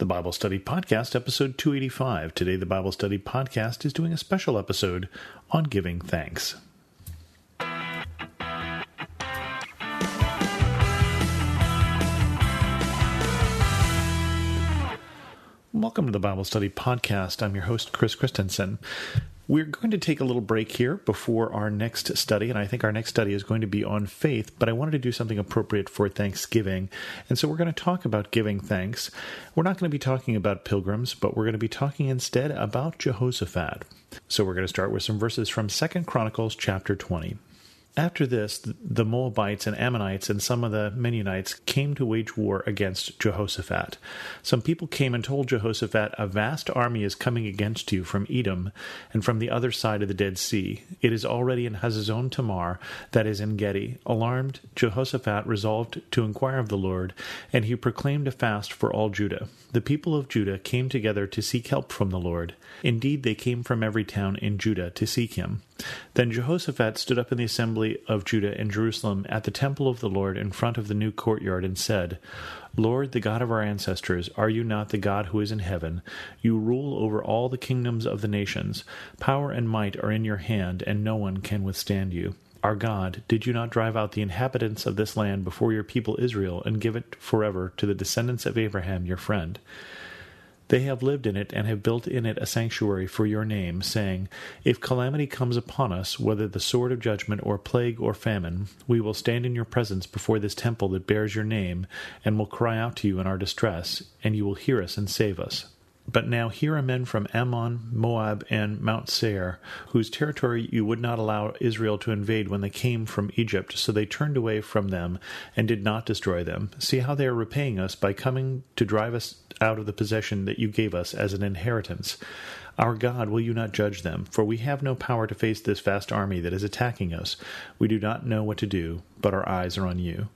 the Bible Study Podcast, episode 285. Today, the Bible Study Podcast is doing a special episode on giving thanks. Welcome to the Bible Study Podcast. I'm your host, Chris Christensen. We're going to take a little break here before our next study, and I think our next study is going to be on faith, but I wanted to do something appropriate for Thanksgiving. And so we're going to talk about giving thanks. We're not going to be talking about pilgrims, but we're going to be talking instead about Jehoshaphat. So we're going to start with some verses from Second Chronicles chapter 20. After this, the Moabites and Ammonites and some of the Meunites came to wage war against Jehoshaphat. Some people came and told Jehoshaphat, A vast army is coming against you from Edom and from the other side of the Dead Sea. It is already in Hazazon Tamar, that is En Gedi. Alarmed, Jehoshaphat resolved to inquire of the Lord, and he proclaimed a fast for all Judah. The people of Judah came together to seek help from the Lord. Indeed, they came from every town in Judah to seek him. Then Jehoshaphat stood up in the assembly of Judah in Jerusalem at the temple of the Lord in front of the new courtyard and said, Lord, the God of our ancestors, are you not the God who is in heaven? You rule over all the kingdoms of the nations. Power and might are in your hand, and no one can withstand you. Our God, did you not drive out the inhabitants of this land before your people Israel and give it forever to the descendants of Abraham your friend? They have lived in it and have built in it a sanctuary for your name, saying, If calamity comes upon us, whether the sword of judgment or plague or famine, we will stand in your presence before this temple that bears your name, and will cry out to you in our distress, and you will hear us and save us. But now here are men from Ammon, Moab, and Mount Seir, whose territory you would not allow Israel to invade when they came from Egypt, so they turned away from them and did not destroy them. See how they are repaying us by coming to drive us out of the possession that you gave us as an inheritance. Our God, will you not judge them? For we have no power to face this vast army that is attacking us. We do not know what to do, but our eyes are on you.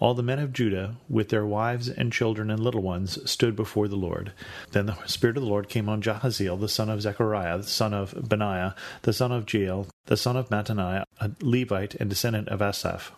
All the men of Judah, with their wives and children and little ones, stood before the Lord. Then the Spirit of the Lord came on Jahaziel, the son of Zechariah, the son of Benaiah, the son of Jeiel, the son of Mattaniah, a Levite and descendant of Asaph.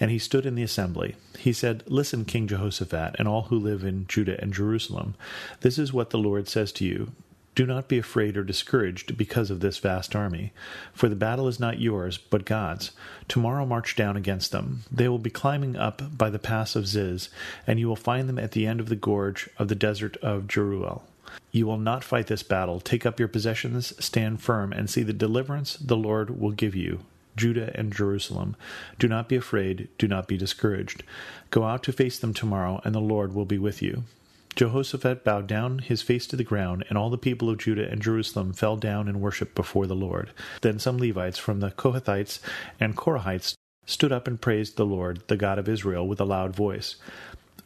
And he stood in the assembly. He said, Listen, King Jehoshaphat, and all who live in Judah and Jerusalem. This is what the Lord says to you. Do not be afraid or discouraged because of this vast army, for the battle is not yours, but God's. Tomorrow march down against them. They will be climbing up by the pass of Ziz, and you will find them at the end of the gorge of the desert of Jeruel. You will not fight this battle. Take up your possessions, stand firm, and see the deliverance the Lord will give you. Judah and Jerusalem. Do not be afraid, do not be discouraged. Go out to face them tomorrow, and the Lord will be with you. Jehoshaphat bowed down his face to the ground, and all the people of Judah and Jerusalem fell down and worshipped before the Lord. Then some Levites from the Kohathites and Korahites stood up and praised the Lord, the God of Israel, with a loud voice.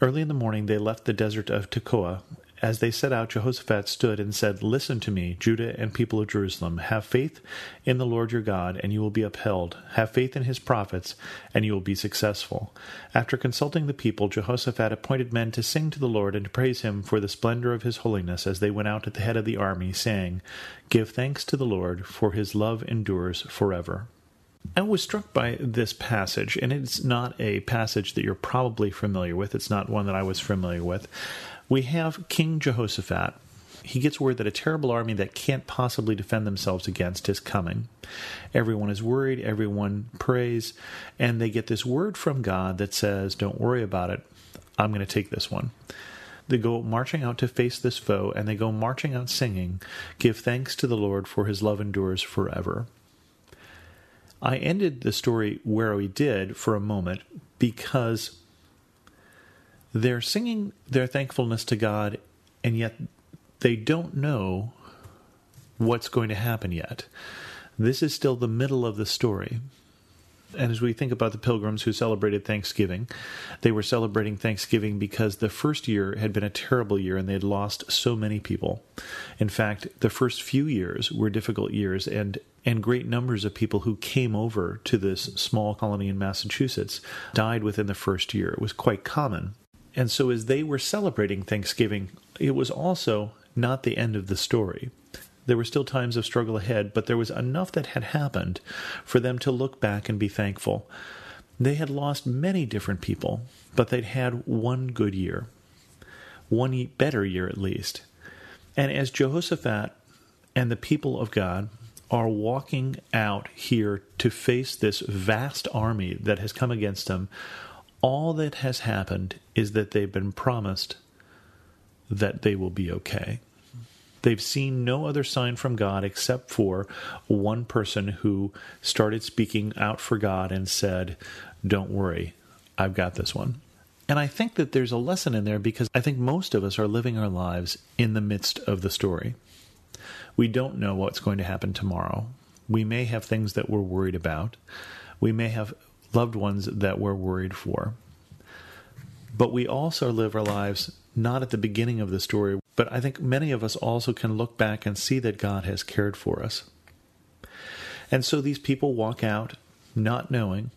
Early in the morning they left the desert of Tekoa as they set out, Jehoshaphat stood and said, Listen to me, Judah and people of Jerusalem. Have faith in the Lord your God, and you will be upheld. Have faith in his prophets, and you will be successful. After consulting the people, Jehoshaphat appointed men to sing to the Lord and to praise him for the splendor of his holiness as they went out at the head of the army, saying, Give thanks to the Lord, for his love endures forever. I was struck by this passage, and it's not a passage that you're probably familiar with. It's not one that I was familiar with. We have King Jehoshaphat. He gets word that a terrible army that can't possibly defend themselves against is coming. Everyone is worried, everyone prays, and they get this word from God that says, Don't worry about it, I'm going to take this one. They go marching out to face this foe, and they go marching out singing, Give thanks to the Lord, for his love endures forever. I ended the story where we did for a moment because they're singing their thankfulness to God, and yet they don't know what's going to happen yet. This is still the middle of the story. And as we think about the pilgrims who celebrated Thanksgiving, they were celebrating Thanksgiving because the first year had been a terrible year and they had lost so many people. In fact, the first few years were difficult years, and, and great numbers of people who came over to this small colony in Massachusetts died within the first year. It was quite common. And so, as they were celebrating Thanksgiving, it was also not the end of the story. There were still times of struggle ahead, but there was enough that had happened for them to look back and be thankful. They had lost many different people, but they'd had one good year. one better year at least. And as Jehoshaphat and the people of God are walking out here to face this vast army that has come against them, all that has happened is that they've been promised that they will be okay. They've seen no other sign from God except for one person who started speaking out for God and said, Don't worry, I've got this one. And I think that there's a lesson in there because I think most of us are living our lives in the midst of the story. We don't know what's going to happen tomorrow. We may have things that we're worried about. We may have loved ones that we're worried for. But we also live our lives not at the beginning of the story, but I think many of us also can look back and see that God has cared for us. And so these people walk out not knowing,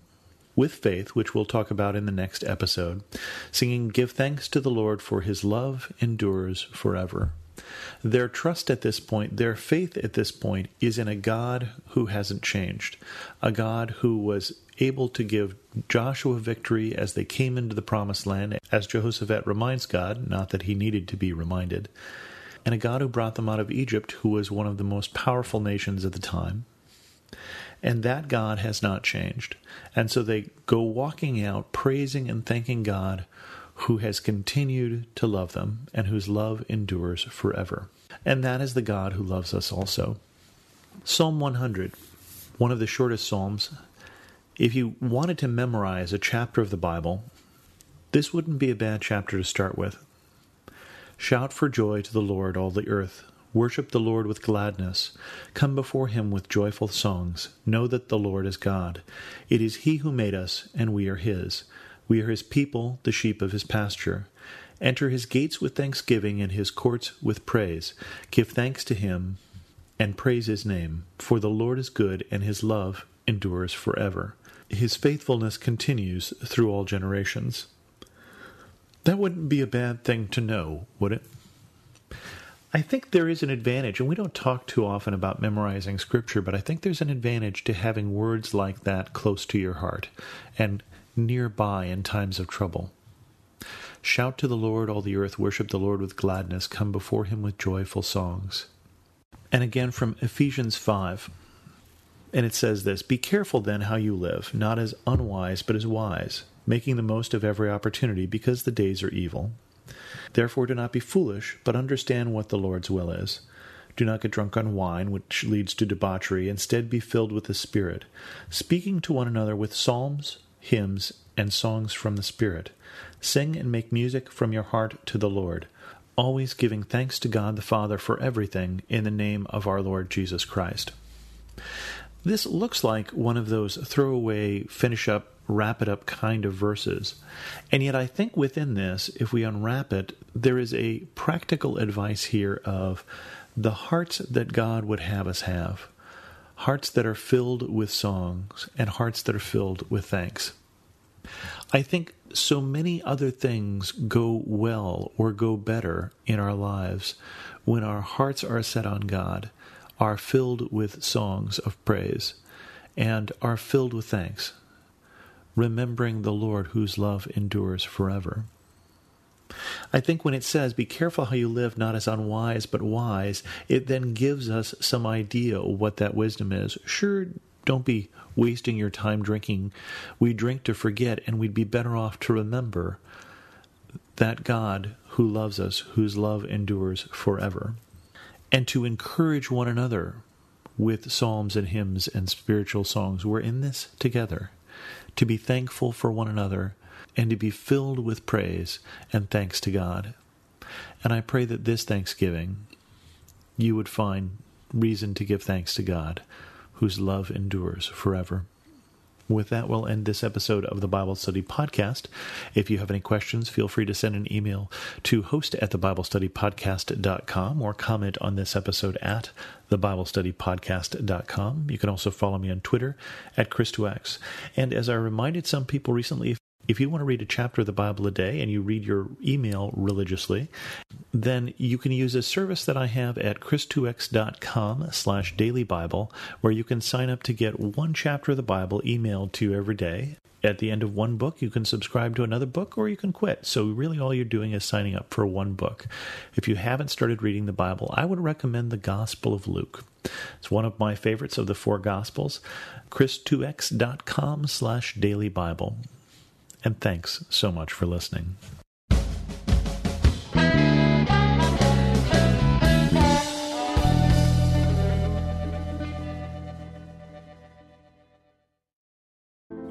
with faith, which we'll talk about in the next episode, singing, Give thanks to the Lord, for his love endures forever. Their trust at this point, their faith at this point, is in a God who hasn't changed, a God who was able to give Joshua victory as they came into the promised land, as Jehoshaphat reminds God, not that he needed to be reminded, and a God who brought them out of Egypt, who was one of the most powerful nations at the time. And that God has not changed. And so they go walking out, praising and thanking God who has continued to love them and whose love endures forever. And that is the God who loves us also. Psalm 100, one of the shortest psalms. If you wanted to memorize a chapter of the Bible, this wouldn't be a bad chapter to start with. Shout for joy to the Lord, all the earth. Worship the Lord with gladness. Come before him with joyful songs. Know that the Lord is God. It is he who made us, and we are his. We are his people, the sheep of his pasture. Enter his gates with thanksgiving and his courts with praise. Give thanks to him and praise his name, for the Lord is good and his love endures forever. His faithfulness continues through all generations. That wouldn't be a bad thing to know, would it? I think there is an advantage, and we don't talk too often about memorizing scripture, but I think there's an advantage to having words like that close to your heart and nearby in times of trouble. Shout to the Lord, all the earth, worship the Lord with gladness, come before him with joyful songs. And again from Ephesians 5. And it says this Be careful then how you live, not as unwise, but as wise, making the most of every opportunity, because the days are evil. Therefore do not be foolish, but understand what the Lord's will is. Do not get drunk on wine, which leads to debauchery. Instead, be filled with the Spirit, speaking to one another with psalms, hymns, and songs from the Spirit. Sing and make music from your heart to the Lord, always giving thanks to God the Father for everything in the name of our Lord Jesus Christ. This looks like one of those throwaway, finish up, wrap it up kind of verses. And yet, I think within this, if we unwrap it, there is a practical advice here of the hearts that God would have us have hearts that are filled with songs, and hearts that are filled with thanks. I think so many other things go well or go better in our lives when our hearts are set on God, are filled with songs of praise, and are filled with thanks, remembering the Lord whose love endures forever. I think when it says, be careful how you live, not as unwise, but wise, it then gives us some idea what that wisdom is. Sure, don't be wasting your time drinking. We drink to forget, and we'd be better off to remember that God who loves us, whose love endures forever, and to encourage one another with psalms and hymns and spiritual songs. We're in this together. To be thankful for one another and to be filled with praise and thanks to God. And I pray that this Thanksgiving you would find reason to give thanks to God, whose love endures forever. With that, we'll end this episode of the Bible Study Podcast. If you have any questions, feel free to send an email to host at thebiblestudypodcast.com or comment on this episode at thebiblestudypodcast.com. You can also follow me on Twitter at Chris2X. And as I reminded some people recently, if you want to read a chapter of the Bible a day and you read your email religiously, then you can use a service that I have at chris2x.com slash dailybible, where you can sign up to get one chapter of the Bible emailed to you every day. at the end of one book, you can subscribe to another book or you can quit. So, really, all you're doing is signing up for one book. If you haven't started reading the Bible, I would recommend the Gospel of Luke. It's one of my favorites of the four Gospels. Chris2x.com slash daily Bible. And thanks so much for listening.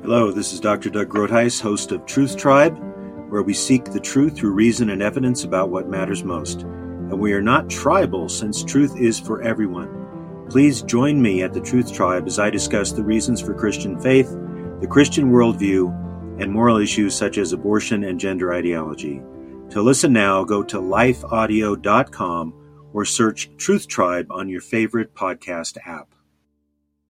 Hello, this is Dr. Doug Groothuis, host of Truth Tribe, where we seek the truth through reason and evidence about what matters most. And we are not tribal, since truth is for everyone. Please join me at the Truth Tribe as I discuss the reasons for Christian faith, the Christian worldview, and moral issues such as abortion and gender ideology. To listen now, go to lifeaudio.com or search Truth Tribe on your favorite podcast app.